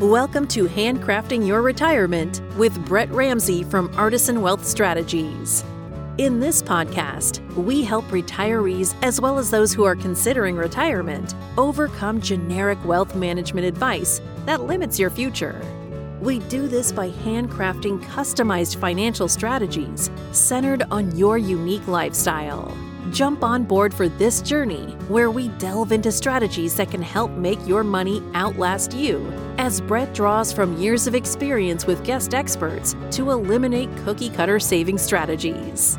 Welcome to Handcrafting Your Retirement with Brett Ramsey from Artisan Wealth Strategies. In this podcast, we help retirees as well as those who are considering retirement overcome generic wealth management advice that limits your future. We do this by handcrafting customized financial strategies centered on your unique lifestyle. Jump on board for this journey where we delve into strategies that can help make your money outlast you as Brett draws from years of experience with guest experts to eliminate cookie cutter saving strategies.